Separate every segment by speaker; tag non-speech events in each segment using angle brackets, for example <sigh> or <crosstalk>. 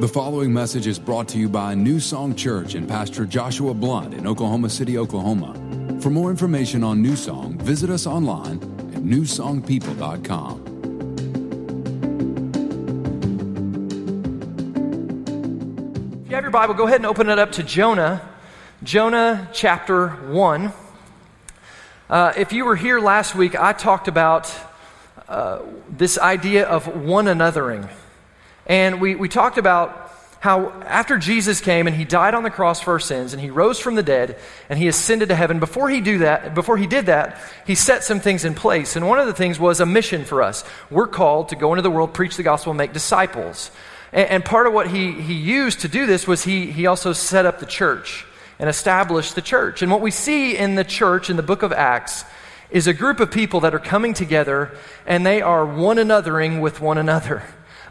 Speaker 1: The following message is brought to you by New Song Church and Pastor Joshua Blunt in Oklahoma City, Oklahoma. For more information on New Song, visit us online at newsongpeople.com.
Speaker 2: If you have your Bible, go ahead and open it up to Jonah, Jonah chapter 1. Uh, if you were here last week, I talked about uh, this idea of one anothering. And we, we talked about how after Jesus came and he died on the cross for our sins and he rose from the dead and he ascended to heaven, before he do that, before he did that, he set some things in place. And one of the things was a mission for us. We're called to go into the world, preach the gospel, and make disciples. And, and part of what he, he used to do this was he, he also set up the church and established the church. And what we see in the church in the book of Acts is a group of people that are coming together and they are one anothering with one another.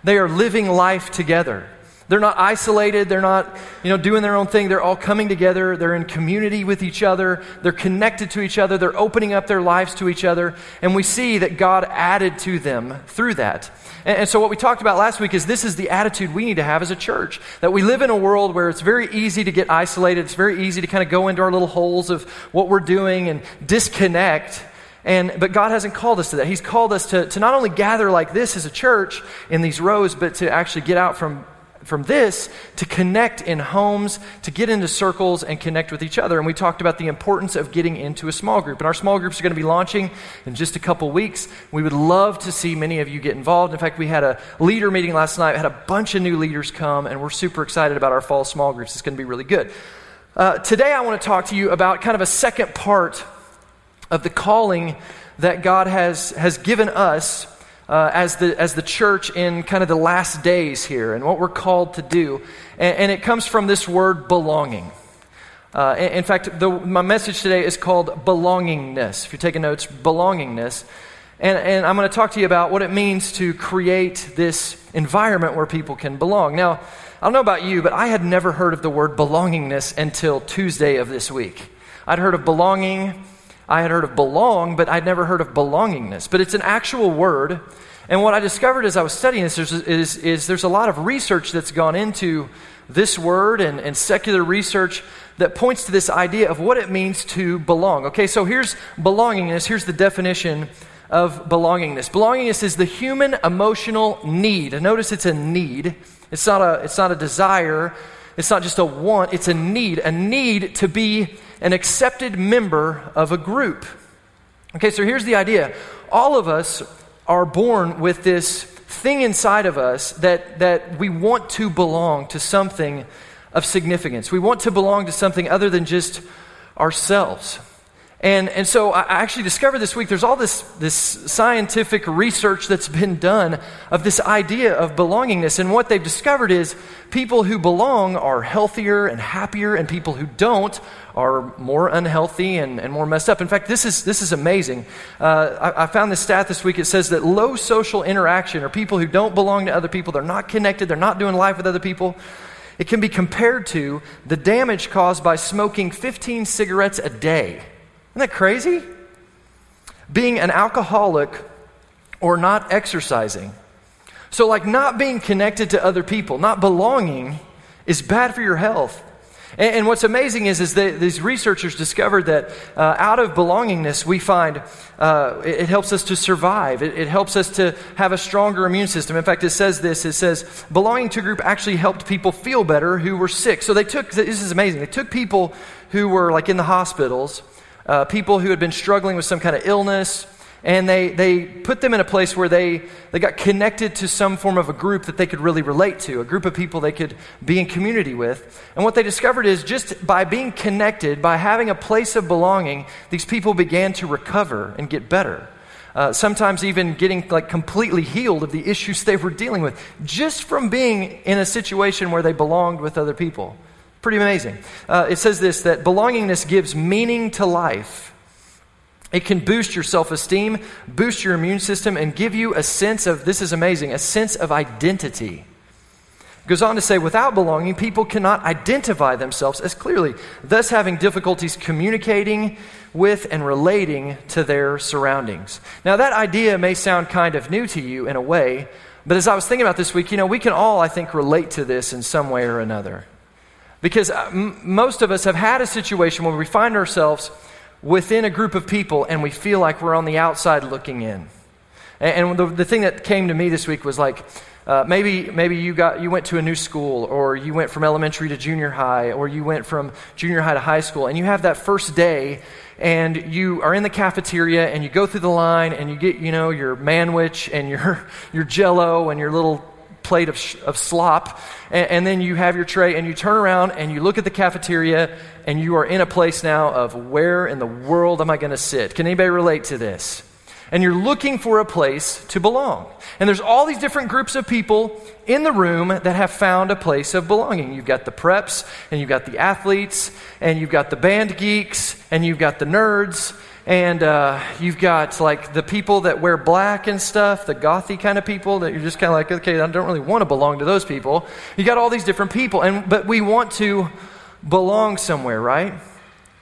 Speaker 2: They are living life together. They're not isolated. They're not, you know, doing their own thing. They're all coming together. They're in community with each other. They're connected to each other. They're opening up their lives to each other. And we see that God added to them through that. And, and so what we talked about last week is this is the attitude we need to have as a church. That we live in a world where it's very easy to get isolated. It's very easy to kind of go into our little holes of what we're doing and disconnect. And, but God hasn't called us to that. He's called us to, to not only gather like this as a church in these rows, but to actually get out from, from this to connect in homes, to get into circles and connect with each other. And we talked about the importance of getting into a small group. And our small groups are going to be launching in just a couple weeks. We would love to see many of you get involved. In fact, we had a leader meeting last night, had a bunch of new leaders come, and we're super excited about our fall small groups. It's going to be really good. Uh, today, I want to talk to you about kind of a second part of the calling that God has, has given us uh, as, the, as the church in kind of the last days here and what we're called to do. And, and it comes from this word belonging. Uh, in, fact, the, my message today is called belongingness. If you're taking notes, belongingness. And, and I'm going to talk to you about what it means to create this environment where people can belong. Now, I don't know about you, but I had never heard of the word belongingness until Tuesday of this week. I'd heard of belonging I had heard of belong, but I'd never heard of belongingness. But it's an actual word. And what I discovered as I was studying this is, is, is there's a lot of research that's gone into this word and, and secular research that points to this idea of what it means to belong. Okay, so here's belongingness. Here's the definition of belongingness. Belongingness is the human emotional need. notice it's a need. It's not a, it's not a desire. It's not just a want. It's a need. A need to be an accepted member of a group. Okay, so here's the idea all of us are born with this thing inside of us that, that we want to belong to something of significance. We want to belong to something other than just ourselves. And, and so I actually discovered this week there's all this, this scientific research that's been done of this idea of belongingness. And what they've discovered is people who belong are healthier and happier, and people who don't are more unhealthy and, and more messed up. In fact, this is, this is amazing. Uh, I, I found this stat this week. It says that low social interaction, or people who don't belong to other people, they're not connected, they're not doing life with other people, it can be compared to the damage caused by smoking 15 cigarettes a day. That crazy? Being an alcoholic or not exercising. So, like, not being connected to other people, not belonging, is bad for your health. And, and what's amazing is, is that these researchers discovered that uh, out of belongingness, we find uh, it, it, helps us to survive. It, it helps us to have a stronger immune system. In fact, it says this it says, belonging to a group actually helped people feel better who were sick. So, they took, this is amazing, they took people who were like in the hospitals uh, people who had been struggling with some kind of illness, and they, they put them in a place where they, they got connected to some form of a group that they could really relate to, a group of people they could be in community with. And what they discovered is just by being connected, by having a place of belonging, these people began to recover and get better. Uh, sometimes even getting like completely healed of the issues they were dealing with just from being in a situation where they belonged with other people. Pretty amazing. Uh, it says this that belongingness gives meaning to life. It can boost your self esteem, boost your immune system, and give you a sense of this is amazing a sense of identity. It goes on to say, without belonging, people cannot identify themselves as clearly, thus having difficulties communicating with and relating to their surroundings. Now, that idea may sound kind of new to you in a way, But as I was thinking about this week, you know, we can all, I think, relate to this in some way or another. Because uh, most of us have had a situation where we find ourselves within a group of people and we feel like we're on the outside looking in. And, the, the thing that came to me this week was like, uh, maybe maybe you, got, you went to a new school, or you went from elementary to junior high, or you went from junior high to high school, and you have that first day, and you are in the cafeteria, and you go through the line, and you get, you know, your manwich, and your, <laughs> your jello, and your little plate of, sh- of slop, and, and then you have your tray, and you turn around, and you look at the cafeteria, and you are in a place now of where in the world am I going to sit? Can anybody relate to this? and you're looking for a place to belong. And there's all these different groups of people in the room that have found a place of belonging. You've got the preps, and you've got the athletes, and you've got the band geeks, and you've got the nerds, and uh, you've got like the people that wear black and stuff, the gothy kind of people that you're just kind of like, okay, I don't really want to belong to those people. You got all these different people, and but we want to belong somewhere, right?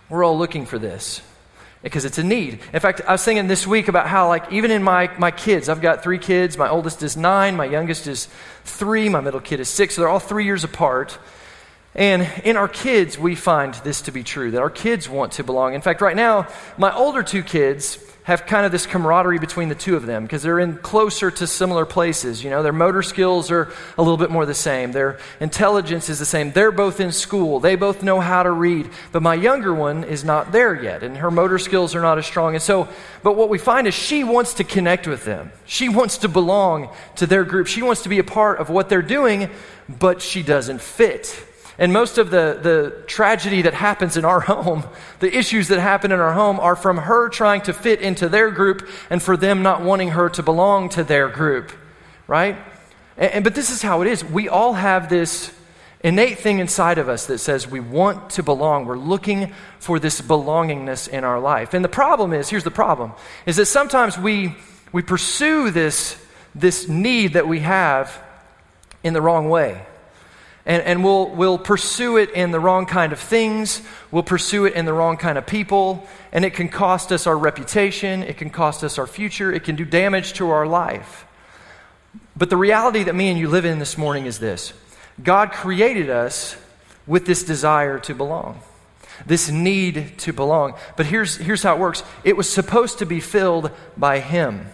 Speaker 2: We're all looking for this because it's a need. In fact, I was thinking this week about how, like, even in my, my kids, I've got three kids. My oldest is nine, my youngest is three, my middle kid is six. So they're all three years apart. And in our kids, we find this to be true that our kids want to belong. In fact, right now, my older two kids, have kind of this camaraderie between the two of them because they're in closer to similar places. You know, their motor skills are a little bit more the same. Their intelligence is the same. They're both in school. They both know how to read. But my younger one is not there yet, and her motor skills are not as strong. And so, but what we find is she wants to connect with them. She wants to belong to their group. She wants to be a part of what they're doing, but she doesn't fit. And most of the, the tragedy that happens in our <laughs> home, the issues that happen in our home, are from her trying to fit into their group and for them not wanting her to belong to their group, right? And, and, but this is how it is. We all have this innate thing inside of us that says we want to belong. We're looking for this belongingness in our life. And the problem is here's the problem is that sometimes we, we pursue this, this need that we have in the wrong way and, and we'll, we'll pursue it in the wrong kind of things. We'll pursue it in the wrong kind of people. And it can cost us our reputation. It can cost us our future. It can do damage to our life. But the reality that me and you live in this morning is this God created us with this desire to belong, this need to belong. But here's, here's how it works it was supposed to be filled by Him.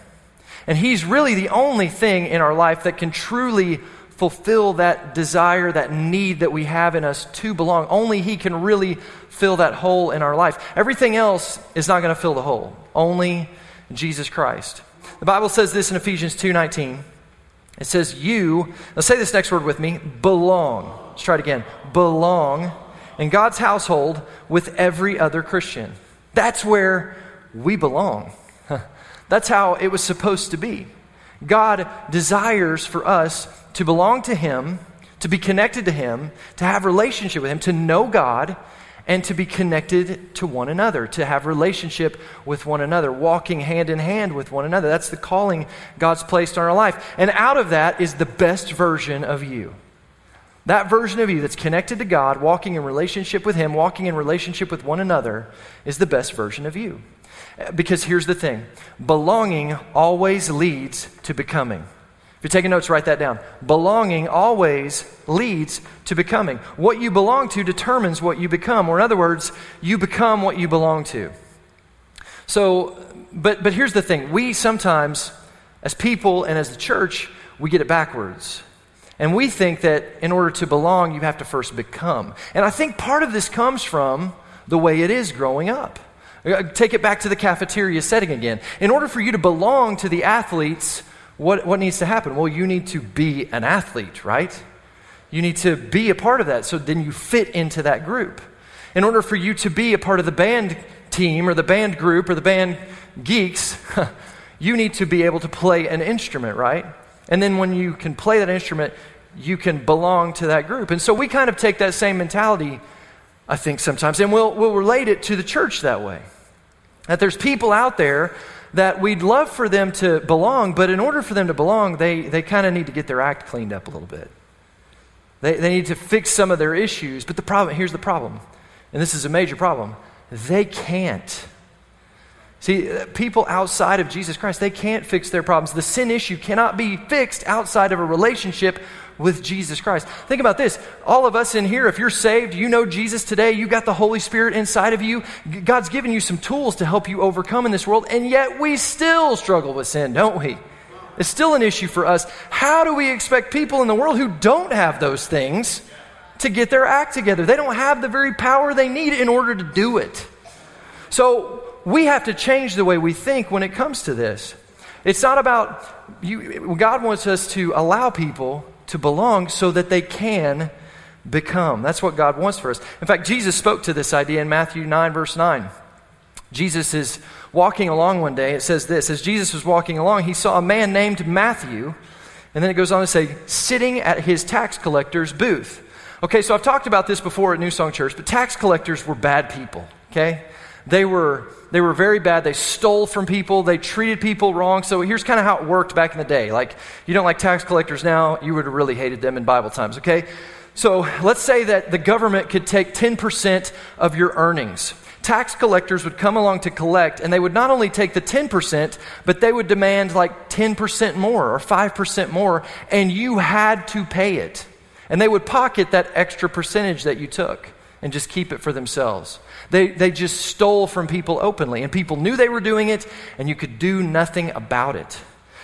Speaker 2: And He's really the only thing in our life that can truly fulfill that desire, that need that we have in us to belong. Only He can really fill that hole in our life. Everything else is not going to fill the hole. Only Jesus Christ. The Bible says this in Ephesians 2:19. It says, "You." Let's say this next word with me. Belong. Let's try it again. Belong in God's household with every other Christian. That's where we belong. <laughs> That's how it was supposed to be. God desires for us to belong to Him, to be connected to Him, to have relationship with Him, to know God, and to be connected to one another, to have relationship with one another, walking hand in hand with one another. That's the calling God's placed on our life. And out of that is the best version of you. That version of you that's connected to God, walking in relationship with Him, walking in relationship with one another, is the best version of you. Because here's the thing belonging always leads to becoming. If you're taking notes, write that down. Belonging always leads to becoming. What you belong to determines what you become, or in other words, you become what you belong to. So, but, but here's the thing we sometimes, as people and as the church, we get it backwards. And we think that in order to belong, you have to first become. And I think part of this comes from the way it is growing up. Uh, take it back to the cafeteria setting again. In order for you to belong to the athletes, what, what needs to happen? Well, you need to be an athlete, right? You need to be a part of that so then you fit into that group. In order for you to be a part of the band team or the band group or the band geeks, <laughs> you need to be able to play an instrument, right? And then when you can play that instrument, you can belong to that group. And so we kind of take that same mentality, I think, sometimes, and we'll, we'll relate it to the church that way. That there's people out there that we'd love for them to belong, but in order for them to belong, they, they kind of need to get their act cleaned up a little bit. They, they need to fix some of their issues. But the problem, here's the problem, and this is a major problem they can't. See, uh, people outside of Jesus Christ, they can't fix their problems. The sin issue cannot be fixed outside of a relationship with Jesus Christ. Think about this. All of us in here, if you're saved, you know Jesus today, you got the Holy Spirit inside of you. God's given you some tools to help you overcome in this world, and yet we still struggle with sin, don't we? It's still an issue for us. How do we expect people in the world who don't have those things to get their act together? They don't have the very power they need in order to do it. So, we have to change the way we think when it comes to this. It's not about you, God wants us to allow people to belong so that they can become. That's what God wants for us. In fact, Jesus spoke to this idea in Matthew 9, verse 9. Jesus is walking along one day. It says this As Jesus was walking along, he saw a man named Matthew. And then it goes on to say, sitting at his tax collector's booth. Okay, so I've talked about this before at New Song Church, but tax collectors were bad people, okay? They were, they were very bad. They stole from people. They treated people wrong. So here's kind of how it worked back in the day. Like, you don't like tax collectors now, you would have really hated them in Bible times, okay? So let's say that the government could take 10% of your earnings. Tax collectors would come along to collect, and they would not only take the 10%, but they would demand like 10% more or 5% more, and you had to pay it. And they would pocket that extra percentage that you took and just keep it for themselves. They, they just stole from people openly, and people knew they were doing it, and you could do nothing about it.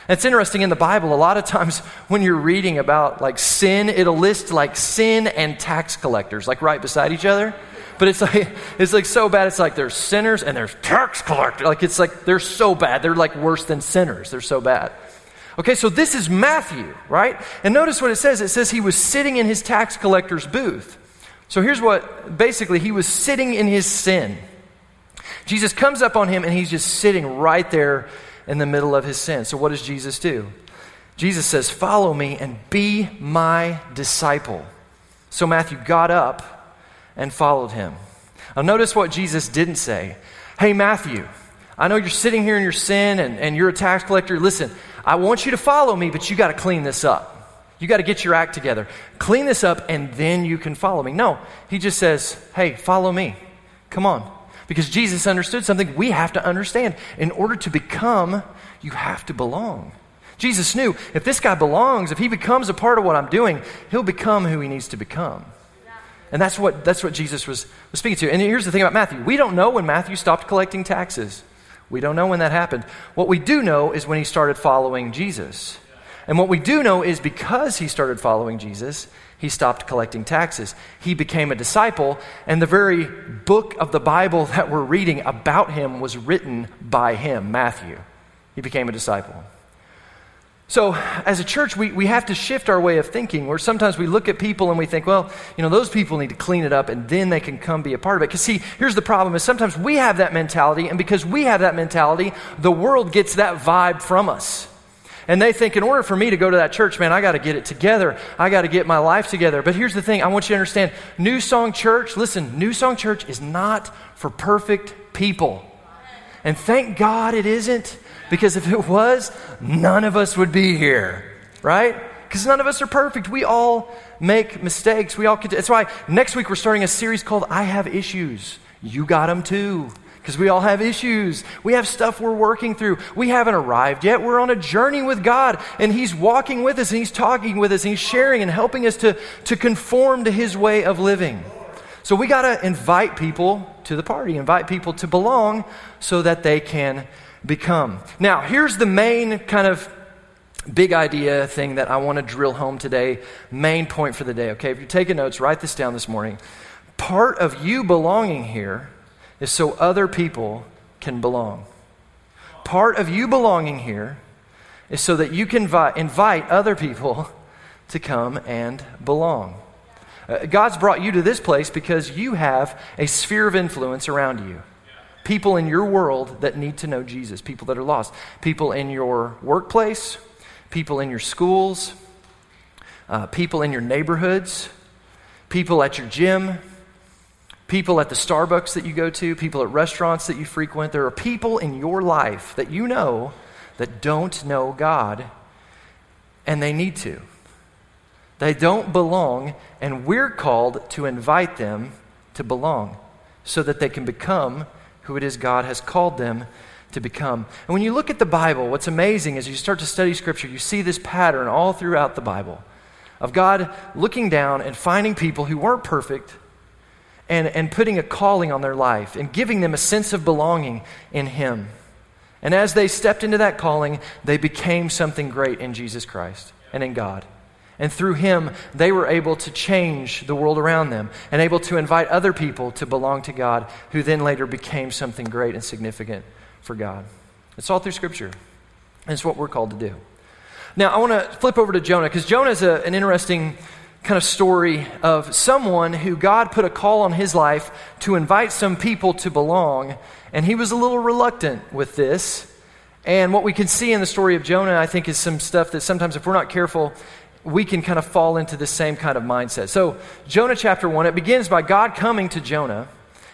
Speaker 2: It's interesting in the Bible, a lot of times when you're reading about like sin, it'll list like sin and tax collectors, like right beside each other. But it's like <laughs> it's like so bad. It's like there's sinners and there's tax collectors. Like it's like they're so bad. They're like worse than sinners. They're so bad. Okay, so this is Matthew, right? And notice what it says. It says he was sitting in his tax collector's booth. So here's what basically he was sitting in his sin. Jesus comes up on him and he's just sitting right there in the middle of his sin. So what does Jesus do? Jesus says, Follow me and be my disciple. So Matthew got up and followed him. Now, notice what Jesus didn't say. Hey, Matthew, I know you're sitting here in your sin and, and you're a tax collector. Listen, I want you to follow me, but you got to clean this up. You got to get your act together. Clean this up, and then you can follow me. No, he just says, hey, follow me. Come on. Because Jesus understood something we have to understand. In order to become, you have to belong. Jesus knew if this guy belongs, if he becomes a part of what I'm doing, he'll become who he needs to become. And that's what, that's what Jesus was, was speaking to. And here's the thing about Matthew we don't know when Matthew stopped collecting taxes. We don't know when that happened. What we do know is when he started following Jesus. And what we do know is because he started following Jesus, he stopped collecting taxes. He became a disciple, and the very book of the Bible <laughs> that we're reading about him was written by him, Matthew. He became a disciple. So, as a church, we, we have to shift our way of thinking where sometimes we look at people and we think, well, you know, those people need to clean it up and then they can come be a part of it. Because, see, here's the problem is sometimes we have that mentality, and because we have that mentality, the world gets that vibe from us. And they think, in order for me to go to that church, man, I got to get it together. I got to get my life together. But here's the thing I want you to understand New Song Church, listen, New Song Church is not for perfect people. And thank God it isn't, because if it was, none of us would be here, right? Because none of us are perfect. We all make mistakes. We all. That's why next week we're starting a series called "I Have Issues." You got them too because we all have issues. We have stuff we're working through. We haven't arrived yet. We're on a journey with God, and He's walking with us, and He's talking with us, and He's sharing and helping us to, to conform to His way of living. So we got to invite people to the party, invite people to belong so that they can become. Now, here's the main kind of big idea thing that I want to drill home today, main point for the day, okay? If you're taking notes, write this down this morning. Part of you belonging here is so other people can belong. Part of you belonging here is so that you can vi- invite other people to come and belong. Uh, God's brought you to this place because you have a sphere of influence around you. People in your world that need to know Jesus, people that are lost, people in your workplace, people in your schools, uh, people in your neighborhoods, people at your gym, people at the Starbucks that you go to, people at restaurants that you frequent. There are people in your life that you know that don't know God, and they need to. They don't belong, and we're called to invite them to belong so that they can become who it is God has called them to become. And when you look at the Bible, what's amazing is you start to study Scripture, you see this pattern all throughout the Bible of God looking down and finding people who weren't perfect and, and putting a calling on their life and giving them a sense of belonging in Him. And as they stepped into that calling, they became something great in Jesus Christ and in God. And through him, they were able to change the world around them and able to invite other people to belong to God, who then later became something great and significant for God. It's all through Scripture. And it's what we're called to do. Now, I want to flip over to Jonah because Jonah is a, an interesting kind of story of someone who God put a call on his life to invite some people to belong, and he was a little reluctant with this. And what we can see in the story of Jonah, I think, is some stuff that sometimes, if we're not careful, we can kind of fall into the same kind of mindset. So, Jonah chapter 1, it begins by God coming to Jonah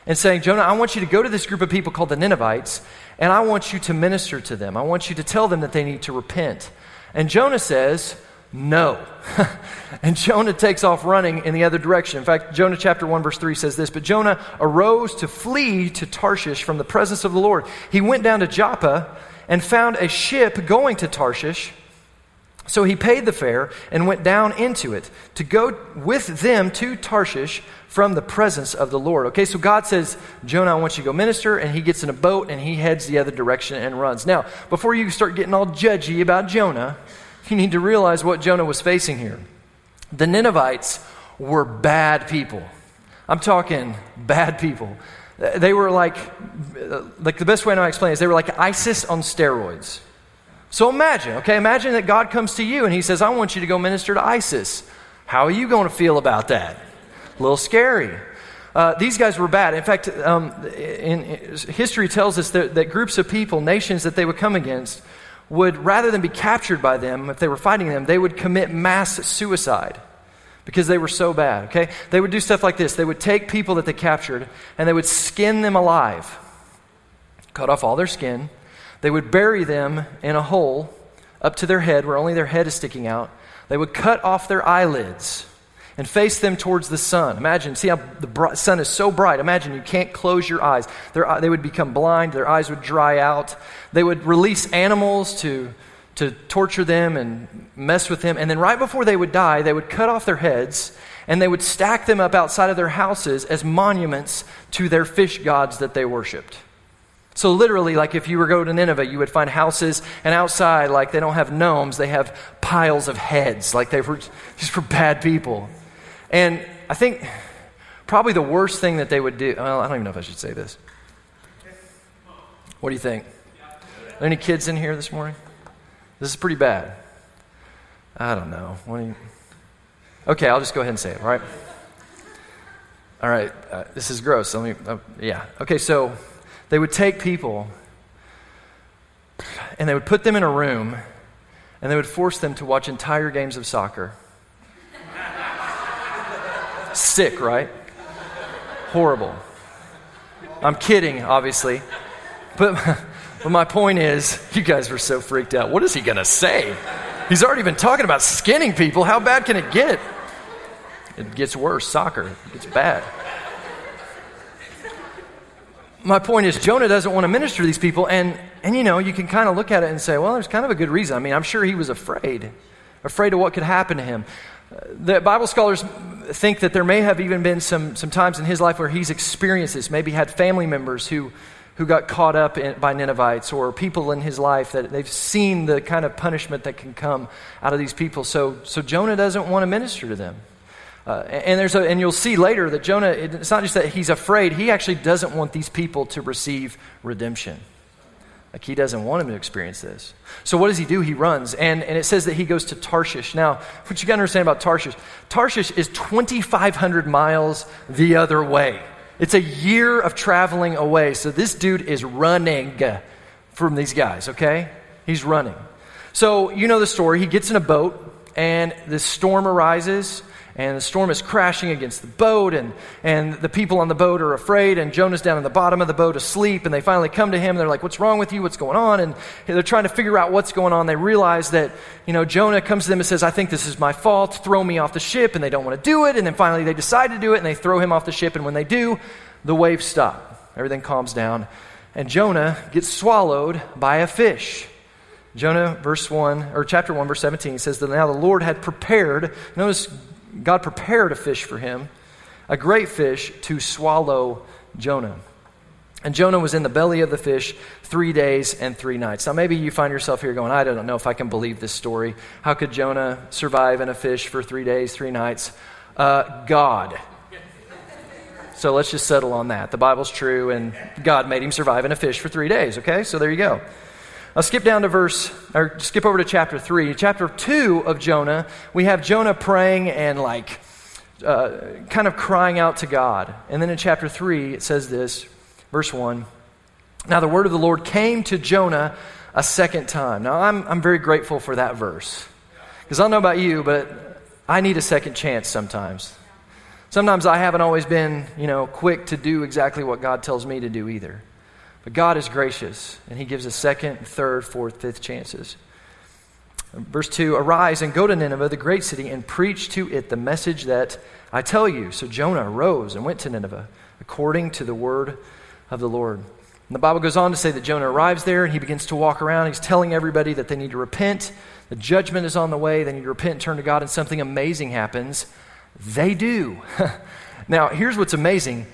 Speaker 2: and saying, Jonah, I want you to go to this group of people called the Ninevites, and I want you to minister to them. I want you to tell them that they need to repent. And Jonah says, No. <laughs> and Jonah takes off running in the other direction. In fact, Jonah chapter 1, verse 3 says this But Jonah arose to flee to Tarshish from the presence of the Lord. He went down to Joppa and found a ship going to Tarshish so he paid the fare and went down into it to go with them to Tarshish from the presence of the Lord. Okay, so God says, Jonah, I want you to go minister, and he gets in a boat and he heads the other direction and runs. Now, before you start getting all judgy about Jonah, you need to realize what Jonah was facing here. The Ninevites were bad people. I'm talking bad people. They were like, like the best way I know to explain is they were like ISIS on steroids. So imagine, okay, imagine that God comes to you and he says, I want you to go minister to ISIS. How are you going to feel about that? A little scary. Uh, these guys were bad. In fact, um, in, in, history tells us that, that groups of people, nations that they would come against, would, rather than be captured by them, if they were fighting them, they would commit mass suicide because they were so bad, okay? They would do stuff like this. They would take people that they captured and they would skin them alive, cut off all their skin, they would bury them in a hole up to their head where only their head is sticking out. They would cut off their eyelids and face them towards the sun. Imagine, see how the sun is so bright. Imagine you can't close your eyes. Their, they would become blind, their eyes would dry out. They would release animals to, to torture them and mess with them. And then, right before they would die, they would cut off their heads and they would stack them up outside of their houses as monuments to their fish gods that they worshiped. So, literally, like if you were going to Nineveh, you would find houses, and outside, like they don't have gnomes, they have piles of heads, like they were just for bad people. And I think probably the worst thing that they would do, well, I don't even know if I should say this. What do you think? Are there any kids in here this morning? This is pretty bad. I don't know. You... Okay, I'll just go ahead and say it, all right? All right, uh, this is gross. Let me, uh, yeah. Okay, so they would take people and they would put them in a room and they would force them to watch entire games of soccer. Sick, right? Horrible. I'm kidding, obviously. But, <laughs> but my point is, you guys were so freaked out. What is he going to say? He's already been talking about skinning people. How bad can it get? It gets worse. Soccer gets bad my point is, Jonah doesn't want to minister to these people. And, and you know, you can kind of look at it and say, well, there's kind of a good reason. I mean, I'm sure he was afraid, afraid of what could happen to him. Uh, the Bible scholars think that there may have even been some, some times in his life where he's experienced this, maybe had family members who, who got caught up in, by Ninevites or people in his life that they've seen the kind of punishment that can come out of these people. So, so Jonah doesn't want to minister to them. Uh, and, there's a, and you'll see later that Jonah, it's not just that he's afraid, he actually doesn't want these people to receive redemption. Like he doesn't want him to experience this. So what does he do? He runs. And, and it says that he goes to Tarshish. Now, what you got to understand about Tarshish, Tarshish is 2,500 miles the other way. It's a year of traveling away. So this dude is running from these guys, okay? He's running. So you know the story. He gets in a boat, and this storm arises and the storm is crashing against the boat, and, and the people on the boat are afraid, and Jonah's down in the bottom of the boat asleep, and they finally come to him, and they're like, What's wrong with you? What's going on? And they're trying to figure out what's going on. They realize that, you know, Jonah comes to them and says, I think this is my fault, throw me off the ship, and they don't want to do it, and then finally they decide to do it, and they throw him off the ship, and when they do, the waves stop. Everything calms down, and Jonah gets swallowed by a fish. Jonah, verse 1, or chapter 1, verse 17 says that now the Lord had prepared, notice God prepared a fish for him, a great fish to swallow Jonah. And Jonah was in the belly of the fish three days and three nights. Now, maybe you find yourself here going, I don't know if I can believe this story. How could Jonah survive in a fish for three days, three nights? Uh, God. So let's just settle on that. The Bible's true, and God made him survive in a fish for three days, okay? So there you go. I'll skip down to verse, or skip over to chapter 3. Chapter 2 of Jonah, we have Jonah praying and like uh, kind of crying out to God. And then in chapter 3, it says this, verse 1 Now the word of the Lord came to Jonah a second time. Now I'm, I'm very grateful for that verse. Because I don't know about you, but I need a second chance sometimes. Sometimes I haven't always been, you know, quick to do exactly what God tells me to do either. But God is gracious, and He gives us second, third, fourth, fifth chances. Verse 2 Arise and go to Nineveh, the great city, and preach to it the message that I tell you. So Jonah arose and went to Nineveh, according to the word of the Lord. And the Bible goes on to say that Jonah arrives there and he begins to walk around. He's telling everybody that they need to repent. The judgment is on the way. They need to repent and turn to God, and something amazing happens. They do. <laughs> now, here's what's amazing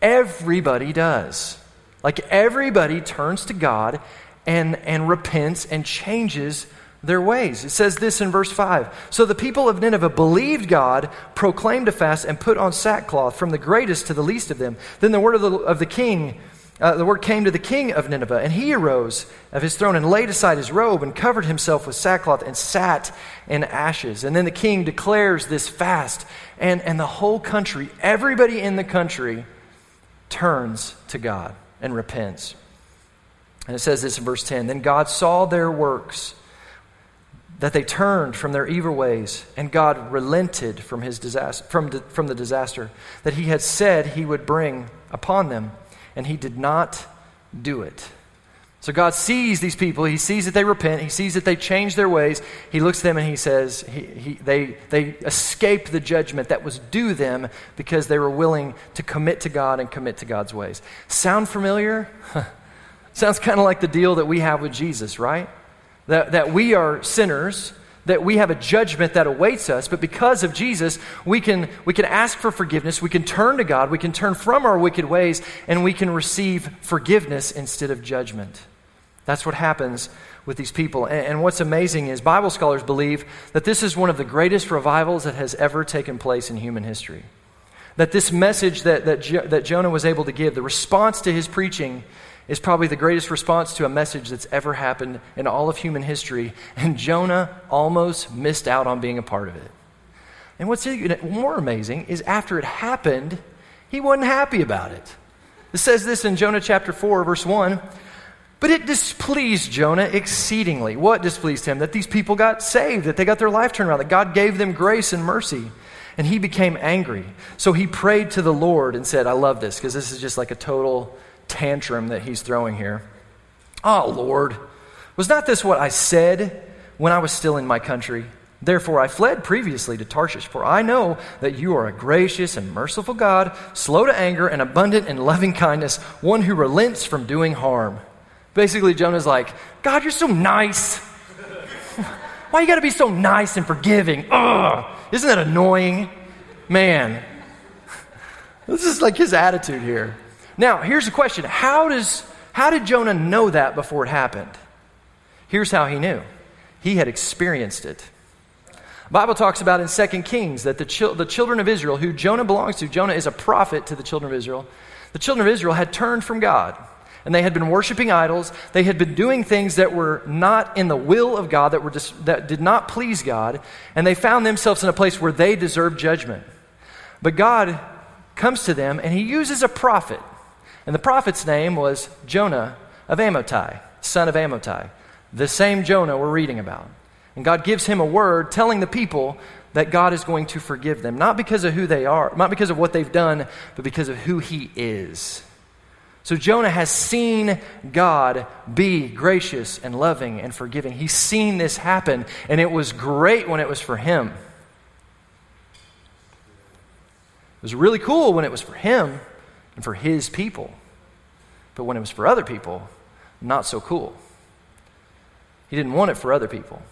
Speaker 2: everybody does. Like everybody turns to God and, and repents and changes their ways. It says this in verse 5. So the people of Nineveh believed God, proclaimed a fast, and put on sackcloth from the greatest to the least of them. Then the word of the, of the king, uh, the word came to the king of Nineveh, and he arose of his throne and laid aside his robe and covered himself with sackcloth and sat in ashes. And then the king declares this fast, and, and the whole country, everybody in the country, turns to God and repents. And it says this in verse 10 Then God saw their works, that they turned from their evil ways, and God relented from, his disaster, from, from the disaster that he had said he would bring upon them, and he did not do it. So God sees these people. He sees that they repent. He sees that they change their ways. He looks at them and he says, he, he, they, they escaped the judgment that was due them because they were willing to commit to God and commit to God's ways. Sound familiar? <laughs> Sounds kind of like the deal that we have with Jesus, right? That, that we are sinners that we have a judgment that awaits us, but because of Jesus, we can, we can ask for forgiveness, we can turn to God, we can turn from our wicked ways, and we can receive forgiveness instead of judgment. That's what happens with these people. And, and, what's amazing is Bible scholars believe that this is one of the greatest revivals that has ever taken place in human history. That this message that, that, jo- that Jonah was able to give, the response to his preaching, is probably the greatest response to a message that's ever happened in all of human history. And Jonah almost missed out on being a part of it. And what's even more amazing is after it happened, he wasn't happy about it. It says this in Jonah chapter 4, verse 1. But it displeased Jonah exceedingly. What displeased him? That these people got saved, that they got their life turned around, that God gave them grace and mercy. And he became angry. So he prayed to the Lord and said, I love this because this is just like a total tantrum that he's throwing here. Oh, Lord, was not this what I said when I was still in my country? Therefore, I fled previously to Tarshish, for I know that you are a gracious and merciful God, slow to anger and abundant in loving kindness, one who relents from doing harm. Basically, Jonah's like, God, you're so nice. <laughs> Why you got to be so nice and forgiving? Ugh, isn't that annoying? Man, <laughs> this is like his attitude here. Now, here's the question How, does, how did Jonah know that before it happened? Here's how he knew he had experienced it. Bible talks about in 2 Kings that the, chil- the children of Israel, who Jonah belongs to, Jonah is a prophet to the children of Israel, the children of Israel had turned from God and they had been worshiping idols. They had been doing things that were not in the will of God, that, were dis- that did not please God, and they found themselves in a place where they deserved judgment. But God comes to them, and he uses a prophet. And the prophet's name was Jonah of Amittai, son of Amittai, the same Jonah we're reading about. And God gives him a word telling the people that God is going to forgive them, not because of who they are, not because of what they've done, but because of who he is. So Jonah has seen God be gracious and loving and forgiving. He's seen this happen, and it was great when it was for him. It was really cool when it was for him and for his people. But when it was for other people, not so cool. He didn't want it for other people.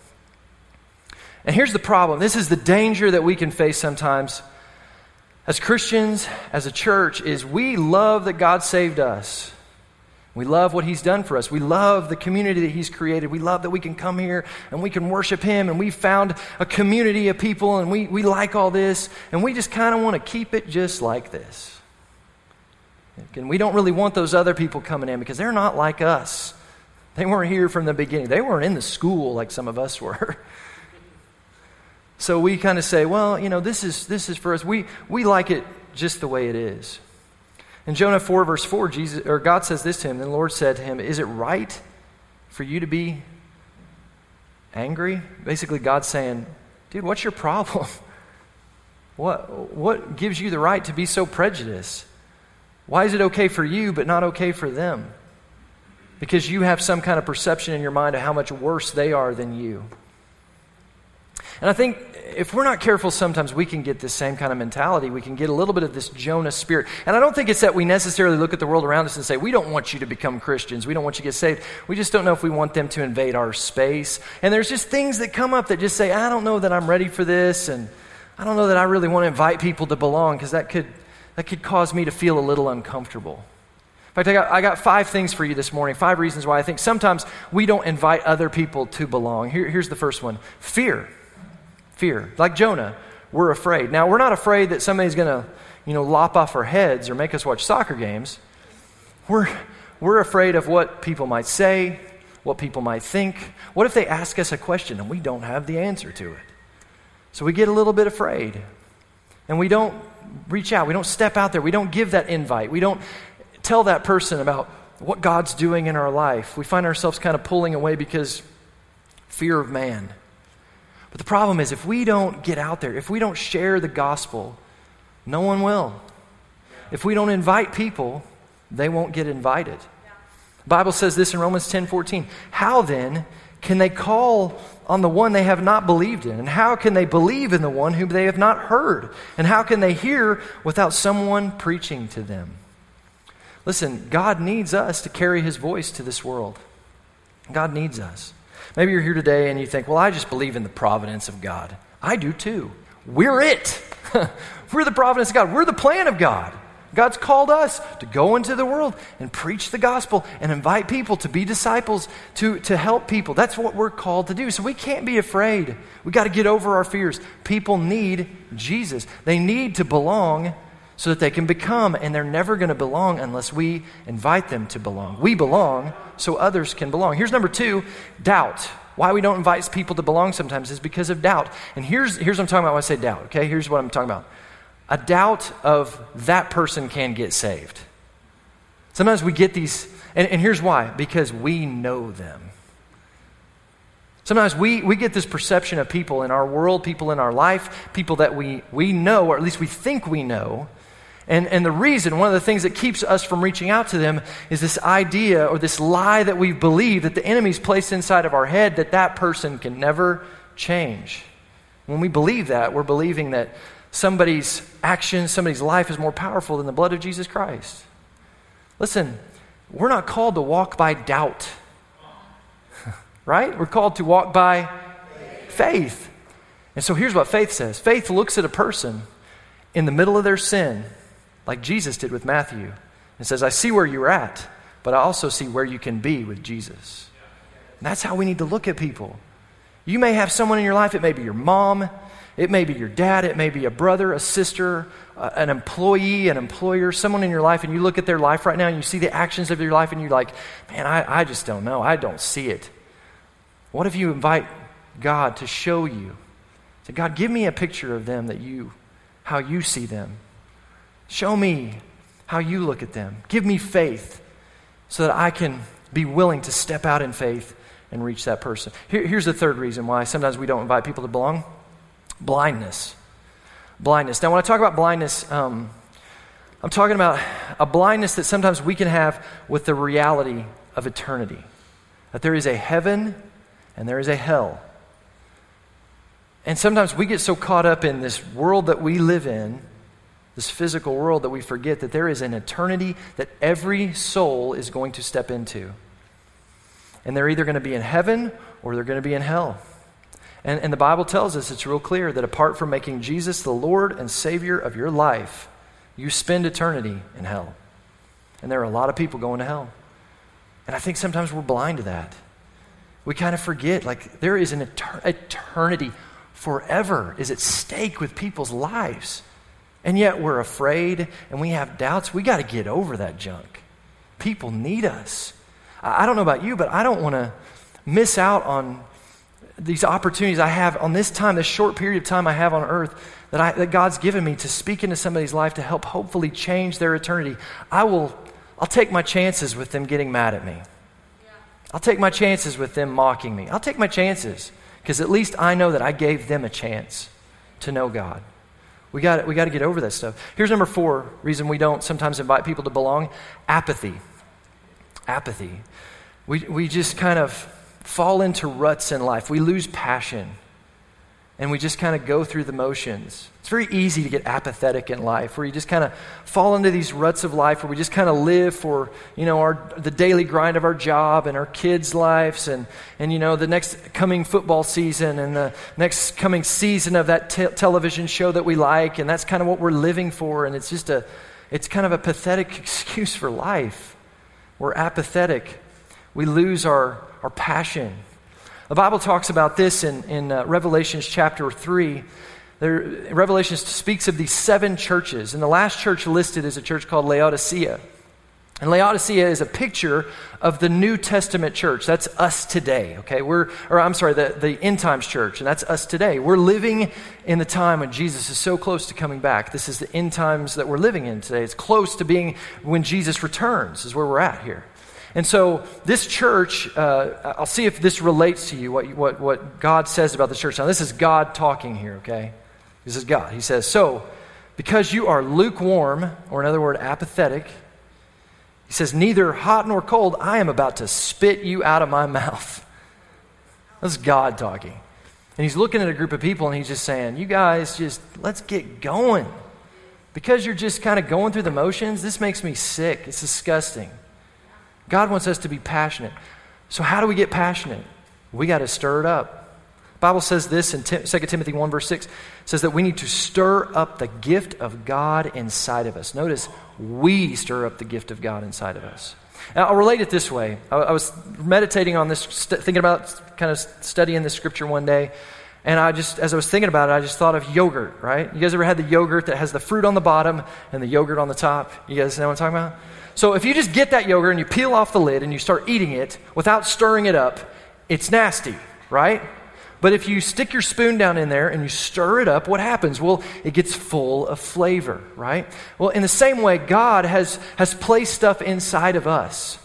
Speaker 2: And here's the problem this is the danger that we can face sometimes as Christians, as a church, is we love that God saved us. We love what He's done for us. We love the community that He's created. We love that we can come here and we can worship Him and we found a community of people and we, we like all this and we just kind of want to keep it just like this. And we don't really want those other people coming in because they're not like us. They weren't here from the beginning, they weren't in the school like some of us were. <laughs> So we kind of say, well, you know, this is, this is for us. We, we like it just the way it is. In Jonah 4, verse 4, Jesus, or God says this to him. Then the Lord said to him, Is it right for you to be angry? Basically, God's saying, Dude, what's your problem? <laughs> What, what gives you the right to be so prejudiced? Why is it okay for you but not okay for them? Because you have some kind of perception in your mind of how much worse they are than you. And I think if we're not careful, sometimes we can get this same kind of mentality. We can get a little bit of this Jonah spirit. And I don't think it's that we necessarily look at the world around us and say, we don't want you to become Christians. We don't want you to get saved. We just don't know if we want them to invade our space. And there's just things that come up that just say, I don't know that I'm ready for this. And I don't know that I really want to invite people to belong because that could, that could cause me to feel a little uncomfortable. In fact, I got, I got five things for you this morning, five reasons why I think sometimes we don't invite other people to belong. Here, here's the first one fear. Fear. Like Jonah, we're afraid. Now, we're not afraid that somebody's going to, you know, lop off our heads or make us watch soccer games. We're, we're afraid of what people might say, what people might think. What if they ask us a question and we don't have the answer to it? So we get a little bit afraid. And we don't reach out. We don't step out there. We don't give that invite. We don't tell that person about what God's doing in our life. We find ourselves kind of pulling away because fear of man. But the problem is, if we don't get out there, if we don't share the gospel, no one will. If we don't invite people, they won't get invited. The Bible says this in Romans 10 14. How then can they call on the one they have not believed in? And how can they believe in the one whom they have not heard? And how can they hear without someone preaching to them? Listen, God needs us to carry his voice to this world. God needs us. Maybe you're here today and you think, well, I just believe in the providence of God. I do too. We're it. <laughs> We're the providence of God. We're the plan of God. God's called us to go into the world and preach the gospel and invite people to be disciples, to, to help people. That's what we're called to do. So we can't be afraid. We got to get over our fears. People need Jesus, they need to belong so that they can become, and they're never going to belong unless we invite them to belong. We belong so others can belong. Here's number two doubt. Why we don't invite people to belong sometimes is because of doubt. And here's, here's what I'm talking about when I say doubt, okay? Here's what I'm talking about a doubt of that person can get saved. Sometimes we get these, and, and here's why because we know them. Sometimes we, we get this perception of people in our world, people in our life, people that we, we know, or at least we think we know, and, and the reason, one of the things that keeps us from reaching out to them is this idea or this lie that we believe that the enemy's placed inside of our head that that person can never change. When we believe that, we're believing that somebody's action, somebody's life is more powerful than the blood of Jesus Christ. Listen, we're not called to walk by doubt, <laughs> right? We're called to walk by faith. And so here's what faith says faith looks at a person in the middle of their sin like Jesus did with Matthew, and says, I see where you're at, but I also see where you can be with Jesus. And that's how we need to look at people. You may have someone in your life, it may be your mom, it may be your dad, it may be a brother, a sister, an employee, an employer, someone in your life, and you look at their life right now and you see the actions of your life and you're like, man, I, I just don't know. I don't see it. What if you invite God to show you? Say, God, give me a picture of them that you, how you see them. Show me how you look at them. Give me faith so that I can be willing to step out in faith and reach that person. Here, here's the third reason why sometimes we don't invite people to belong blindness. Blindness. Now, when I talk about blindness, um, I'm talking about a blindness that sometimes we can have with the reality of eternity. That there is a heaven and there is a hell. And sometimes we get so caught up in this world that we live in this physical world, that we forget that there is an eternity that every soul is going to step into. And they're either going to be in heaven or they're going to be in hell. And, and the Bible tells us it's real clear that apart from making Jesus the Lord and Savior of your life, you spend eternity in hell. And there are a lot of people going to hell. And I think sometimes we're blind to that. We kind of forget, like, there is an etern- eternity forever is at stake with people's lives. And yet we're afraid and we have doubts. We got to get over that junk. People need us. I don't know about you, but I don't want to miss out on these opportunities I have on this time, this short period of time I have on earth that, I, that God's given me to speak into somebody's life to help hopefully change their eternity. I will, I'll take my chances with them getting mad at me. I'll take my chances with them mocking me. I'll take my chances because at least I know that I gave them a chance to know God. We got we got to get over that stuff. Here's number four reason we don't sometimes invite people to belong apathy. Apathy. We, we just kind of fall into ruts in life. We lose passion and we just kind of go through the motions. It's very easy to get apathetic in life, where you just kind of fall into these ruts of life, where we just kind of live for you know our the daily grind of our job and our kids' lives, and and you know the next coming football season and the next coming season of that te- television show that we like, and that's kind of what we're living for, and it's just a it's kind of a pathetic <laughs> excuse for life. We're apathetic. We lose our our passion. The Bible talks about this in, in uh, Revelations chapter 3. There, Revelation speaks of these seven churches, and the last church listed is a church called Laodicea. And Laodicea is a picture of the New Testament church. That's us today, okay? We're, or I'm sorry, the, the end times church, and that's us today. We're living in the time when Jesus is so close to coming back. This is the end times that we're living in today. It's close to being when Jesus returns, is where we're at here. And so, this church, uh, I'll see if this relates to you, what, what, what God says about the church. Now, this is God talking here, okay? This is God. He says, So, because you are lukewarm, or in other words, apathetic, he says, Neither hot nor cold, I am about to spit you out of my <laughs> mouth. That's God talking. And he's looking at a group of people and he's just saying, You guys, just let's get going. Because you're just kind of going through the motions, this makes me sick. It's disgusting. God wants us to be passionate. So, how do we get passionate? We got to stir it up. The Bible says this in 2 Timothy 1, verse 6 says that we need to stir up the gift of God inside of us. Notice, we stir up the gift of God inside of us. Now, I'll relate it this way. I, I was meditating on this, st- thinking about kind of studying this scripture one day. And I just, as I was thinking about it, I just thought of yogurt, right? You guys ever had the yogurt that has the fruit on the bottom and the yogurt on the top? You guys know what I'm talking about? So if you just get that yogurt and you peel off the lid and you start eating it without stirring it up, it's nasty, right? But if you stick your spoon down in there and you stir it up, what happens? Well, it gets full of flavor, right? Well, in the same way, God has, has placed stuff inside of us.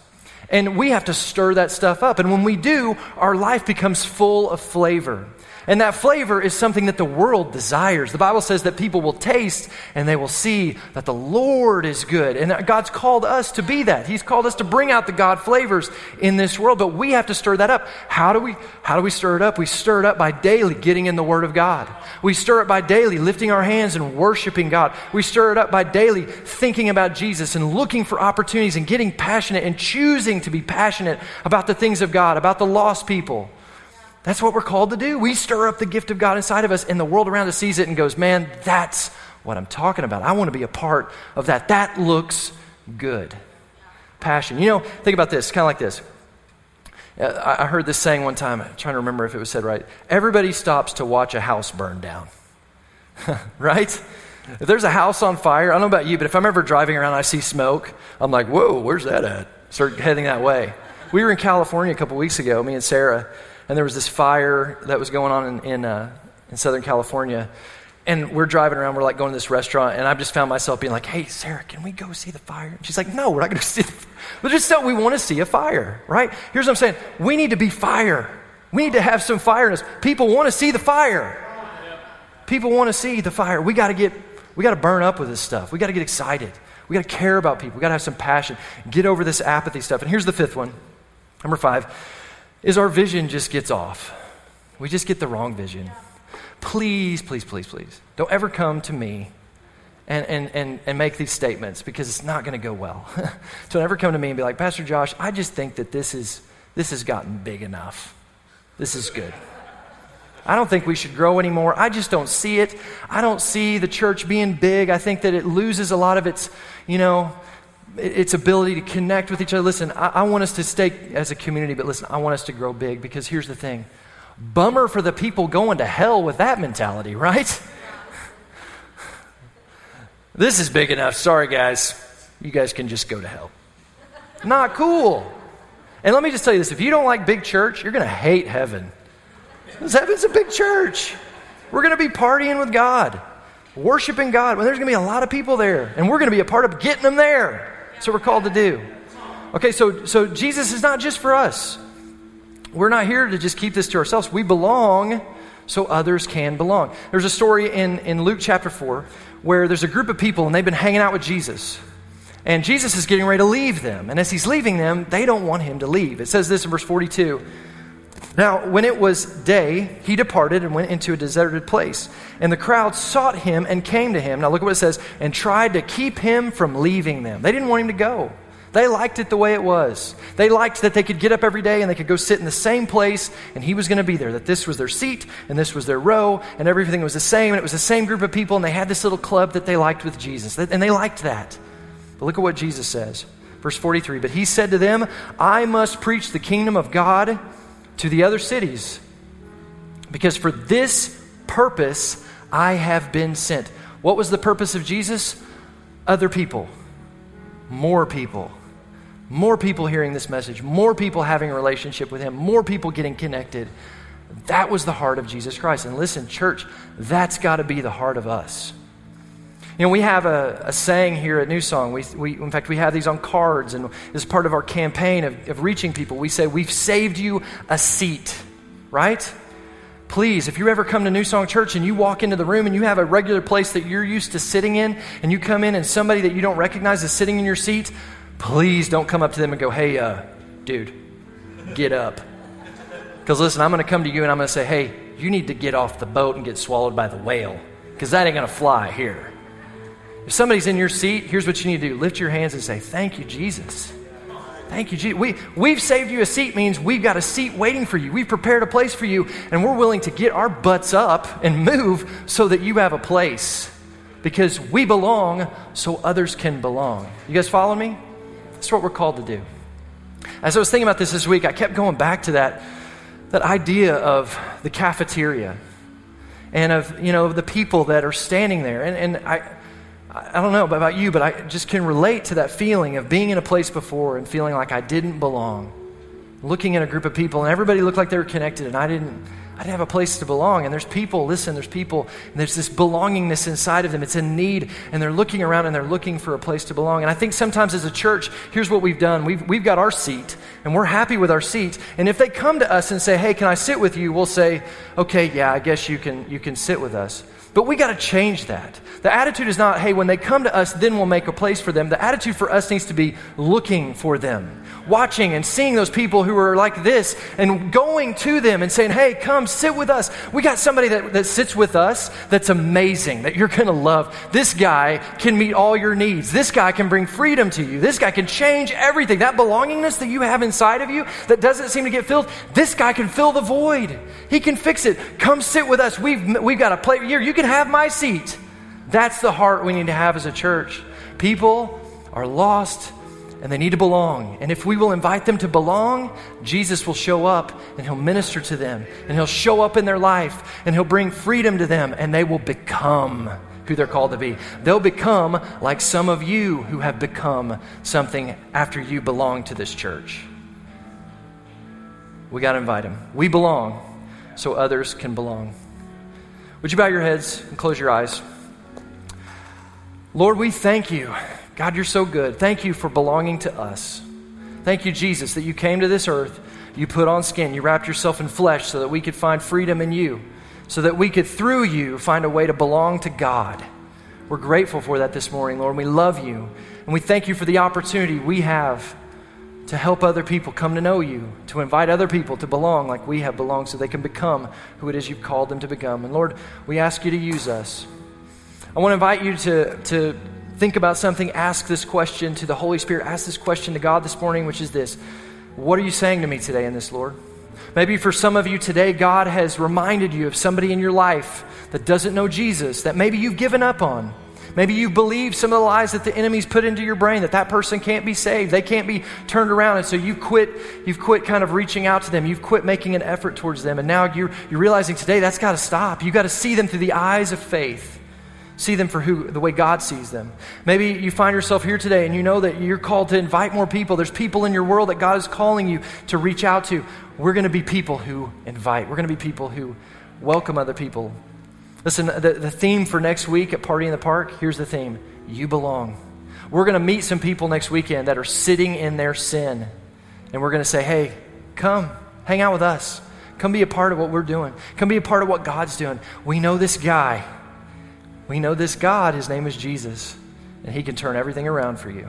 Speaker 2: And we have to stir that stuff up. And when we do, our life becomes full of flavor. And that flavor is something that the world desires. The Bible says that people will taste and they will see that the Lord is good. And God's called us to be that. He's called us to bring out the God flavors in this world, but we have to stir that up. How do we how do we stir it up? We stir it up by daily getting in the word of God. We stir it by daily lifting our hands and worshiping God. We stir it up by daily thinking about Jesus and looking for opportunities and getting passionate and choosing to be passionate about the things of God, about the lost people. That's what we're called to do. We stir up the gift of God inside of us, and the world around us sees it and goes, Man, that's what I'm talking about. I want to be a part of that. That looks good. Passion. You know, think about this, kind of like this. Uh, I heard this saying one time, I'm trying to remember if it was said right. Everybody stops to watch a house burn down. <laughs> right? If there's a house on fire, I don't know about you, but if I'm ever driving around and I see smoke, I'm like, whoa, where's that at? Start heading that way. We were in California a couple weeks ago, me and Sarah, and there was this fire that was going on in, in, uh, in Southern California. And we're driving around, we're like going to this restaurant, and I've just found myself being like, hey, Sarah, can we go see the fire? And she's like, no, we're not going <laughs> to see the fire. But just so we want to see a fire, right? Here's what I'm saying we need to be fire. We need to have some fire in us. People want to see the fire. People want to see the fire. We got to get, we got to burn up with this stuff. We got to get excited. We got to care about people. We got to have some passion. Get over this apathy stuff. And here's the fifth one. Number five is our vision just gets off. We just get the wrong vision. Please, please, please, please, don't ever come to me and, and, and, and make these statements because it's not going to go well. <laughs> don't ever come to me and be like, Pastor Josh, I just think that this, is, this has gotten big enough. This is good. I don't think we should grow anymore. I just don't see it. I don't see the church being big. I think that it loses a lot of its, you know, its ability to connect with each other. Listen, I, I want us to stay as a community, but listen, I want us to grow big because here's the thing bummer for the people going to hell with that mentality, <laughs> right? this is big enough. Sorry, guys. You guys can just go to hell. Not cool. And let me just tell you this if you don't like big church, you're going to hate heaven. Because heaven's a big church. We're going to be partying with God, worshiping God. Well, there's going to be a lot of people there, and we're going to be a part of getting them there. That's what we're called to do. Okay, so, so Jesus is not just for us. We're not here to just keep this to ourselves. We belong so others can belong. There's a story in, in Luke chapter 4 where there's a group of people and they've been hanging out with Jesus. And Jesus is getting ready to leave them. And as he's leaving them, they don't want him to leave. It says this in verse 42. Now, when it was day, he departed and went into a deserted place. And the crowd sought him and came to him. Now, look at what it says and tried to keep him from leaving them. They didn't want him to go. They liked it the way it was. They liked that they could get up every day and they could go sit in the same place and he was going to be there. That this was their seat and this was their row and everything was the same and it was the same group of people and they had this little club that they liked with Jesus. And they liked that. But look at what Jesus says. Verse 43 But he said to them, I must preach the kingdom of God to the other cities because for this purpose I have been sent. What was the purpose of Jesus? Other people, more people more people hearing this message, more people having a relationship with Him, more people getting connected. That was the heart of Jesus Christ. And listen, church, that's got to be the heart of us. You know, we have a, a saying here at New Song. We, we, in fact, we have these on cards, and as part of our campaign of, of reaching people, we say, We've saved you a seat, right? Please, if you ever come to New Song Church and you walk into the room and you have a regular place that you're used to sitting in, and you come in and somebody that you don't recognize is sitting in your seat, please don't come up to them and go, hey, uh, dude, get up. Because listen, I'm going to come to you and I'm going to say, hey, you need to get off the boat and get swallowed by the whale. Because that ain't going to fly here. If somebody's in your seat, here's what you need to do lift your hands and say, Thank you, Jesus. Thank you, Jesus. We, we've saved you a seat means we've got a seat waiting for you. We've prepared a place for you, and we're willing to get our butts up and move so that you have a place. Because we belong so others can belong. You guys follow me? That's what we're called to do. As I was thinking about this this week, I kept going back to that, that idea of the cafeteria and of, you know, the people that are standing there. And, and I, I don't know about you, but I just can relate to that feeling of being in a place before and feeling like I didn't belong. Looking at a group of people and everybody looked like they were connected and I didn't I didn't have a place to belong. And there's people, listen, there's people, and there's this belongingness inside of them. It's a need, and they're looking around and they're looking for a place to belong. And I think sometimes as a church, here's what we've done we've, we've got our seat, and we're happy with our seat. And if they come to us and say, hey, can I sit with you? We'll say, okay, yeah, I guess you can, you can sit with us. But we got to change that. The attitude is not, hey, when they come to us, then we'll make a place for them. The attitude for us needs to be looking for them, watching and seeing those people who are like this and going to them and saying, hey, come sit with us. We got somebody that, that sits with us that's amazing, that you're going to love. This guy can meet all your needs. This guy can bring freedom to you. This guy can change everything. That belongingness that you have inside of you that doesn't seem to get filled, this guy can fill the void. He can fix it. Come sit with us. We've, we've got a play here. You can can have my seat. That's the heart we need to have as a church. People are lost and they need to belong. And if we will invite them to belong, Jesus will show up and he'll minister to them and he'll show up in their life and he'll bring freedom to them and they will become who they're called to be. They'll become like some of you who have become something after you belong to this church. We got to invite them. We belong so others can belong. Would you bow your heads and close your eyes? Lord, we thank you. God, you're so good. Thank you for belonging to us. Thank you, Jesus, that you came to this earth, you put on skin, you wrapped yourself in flesh so that we could find freedom in you, so that we could, through you, find a way to belong to God. We're grateful for that this morning, Lord. We love you, and we thank you for the opportunity we have to help other people come to know you, to invite other people to belong like we have belonged so they can become who it is you've called them to become. And Lord, we ask you to use us. I want to invite you to, to think about something, ask this question to the Holy Spirit, ask this question to God this morning, which is this What are you saying to me today in this, Lord? Maybe for some of you today, God has reminded you of somebody in your life that doesn't know Jesus, that maybe you've given up on. Maybe you believe some of the lies that the enemy's put into your brain that that person can't be saved, they can't be turned around, and so you quit. You've quit kind of reaching out to them. You've quit making an effort towards them, and now you're, you're realizing today that's got to stop. You got to see them through the eyes of faith. See them for who the way God sees them. Maybe you find yourself here today and you know that you're called to invite more people. There's people in your world that God is calling you to reach out to. We're going to be people who invite. We're going to be people who welcome other people. Listen, the, the theme for next week at Party in the Park, here's the theme You belong. We're going to meet some people next weekend that are sitting in their sin. And we're going to say, hey, come, hang out with us. Come be a part of what we're doing. Come be a part of what God's doing. We know this guy we know this God, his name is Jesus, and he can turn everything around for you.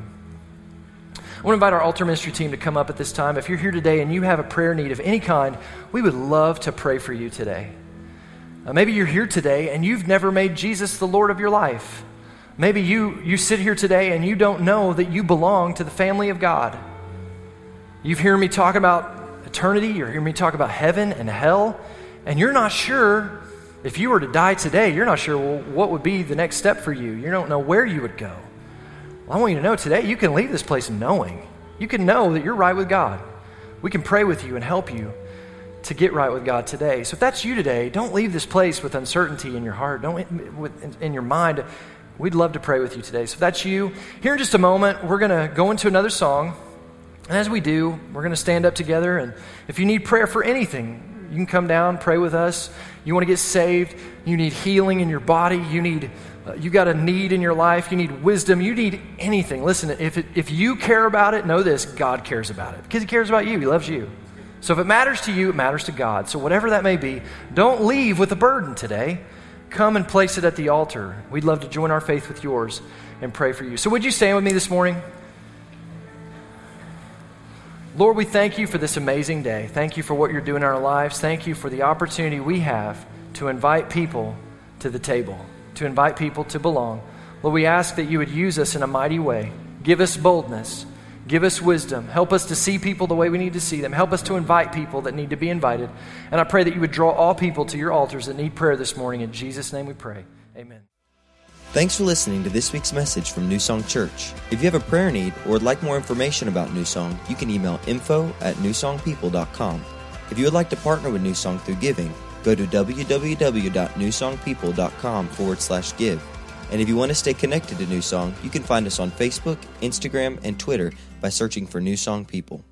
Speaker 2: I want to invite our altar ministry team to come up at this time. If you're here today and you have a prayer need of any kind, we would love to pray for you today. Uh, maybe you're here today and you've never made Jesus the Lord of your life. Maybe you, you sit here today and you don't know that you belong to the family of God. You've heard me talk about eternity, you're hearing me talk about heaven and hell, and you're not sure if you were to die today, you're not sure well, what would be the next step for you. You don't know where you would go. Well, I want you to know today you can leave this place knowing. You can know that you're right with God. We can pray with you and help you to get right with God today. So if that's you today, don't leave this place with uncertainty in your heart, don't in your mind. We'd love to pray with you today. So if that's you, here in just a moment, we're going to go into another song. And as we do, we're going to stand up together. And if you need prayer for anything, you can come down, pray with us. You want to get saved. You need healing in your body. You need, uh, you got a need in your life. You need wisdom. You need anything. Listen, if, it, if you care about it, know this God cares about it because He cares about you. He loves you. So if it matters to you, it matters to God. So whatever that may be, don't leave with a burden today. Come and place it at the altar. We'd love to join our faith with yours and pray for you. So would you stand with me this morning? Lord, we thank you for this amazing day. Thank you for what you're doing in our lives. Thank you for the opportunity we have to invite people to the table, to invite people to belong. Lord, we ask that you would use us in a mighty way. Give us boldness. Give us wisdom. Help us to see people the way we need to see them. Help us to invite people that need to be invited. And I pray that you would draw all people to your altars that need prayer this morning. In Jesus' name we pray. Amen.
Speaker 3: Thanks for listening to this week's message from New Song Church. If you have a prayer need or would like more information about New Song, you can email info at newsongpeople.com. If you would like to partner with New Song through giving, go to www.newsongpeople.com forward slash give. And if you want to stay connected to New Song, you can find us on Facebook, Instagram, and Twitter by searching for New Song People.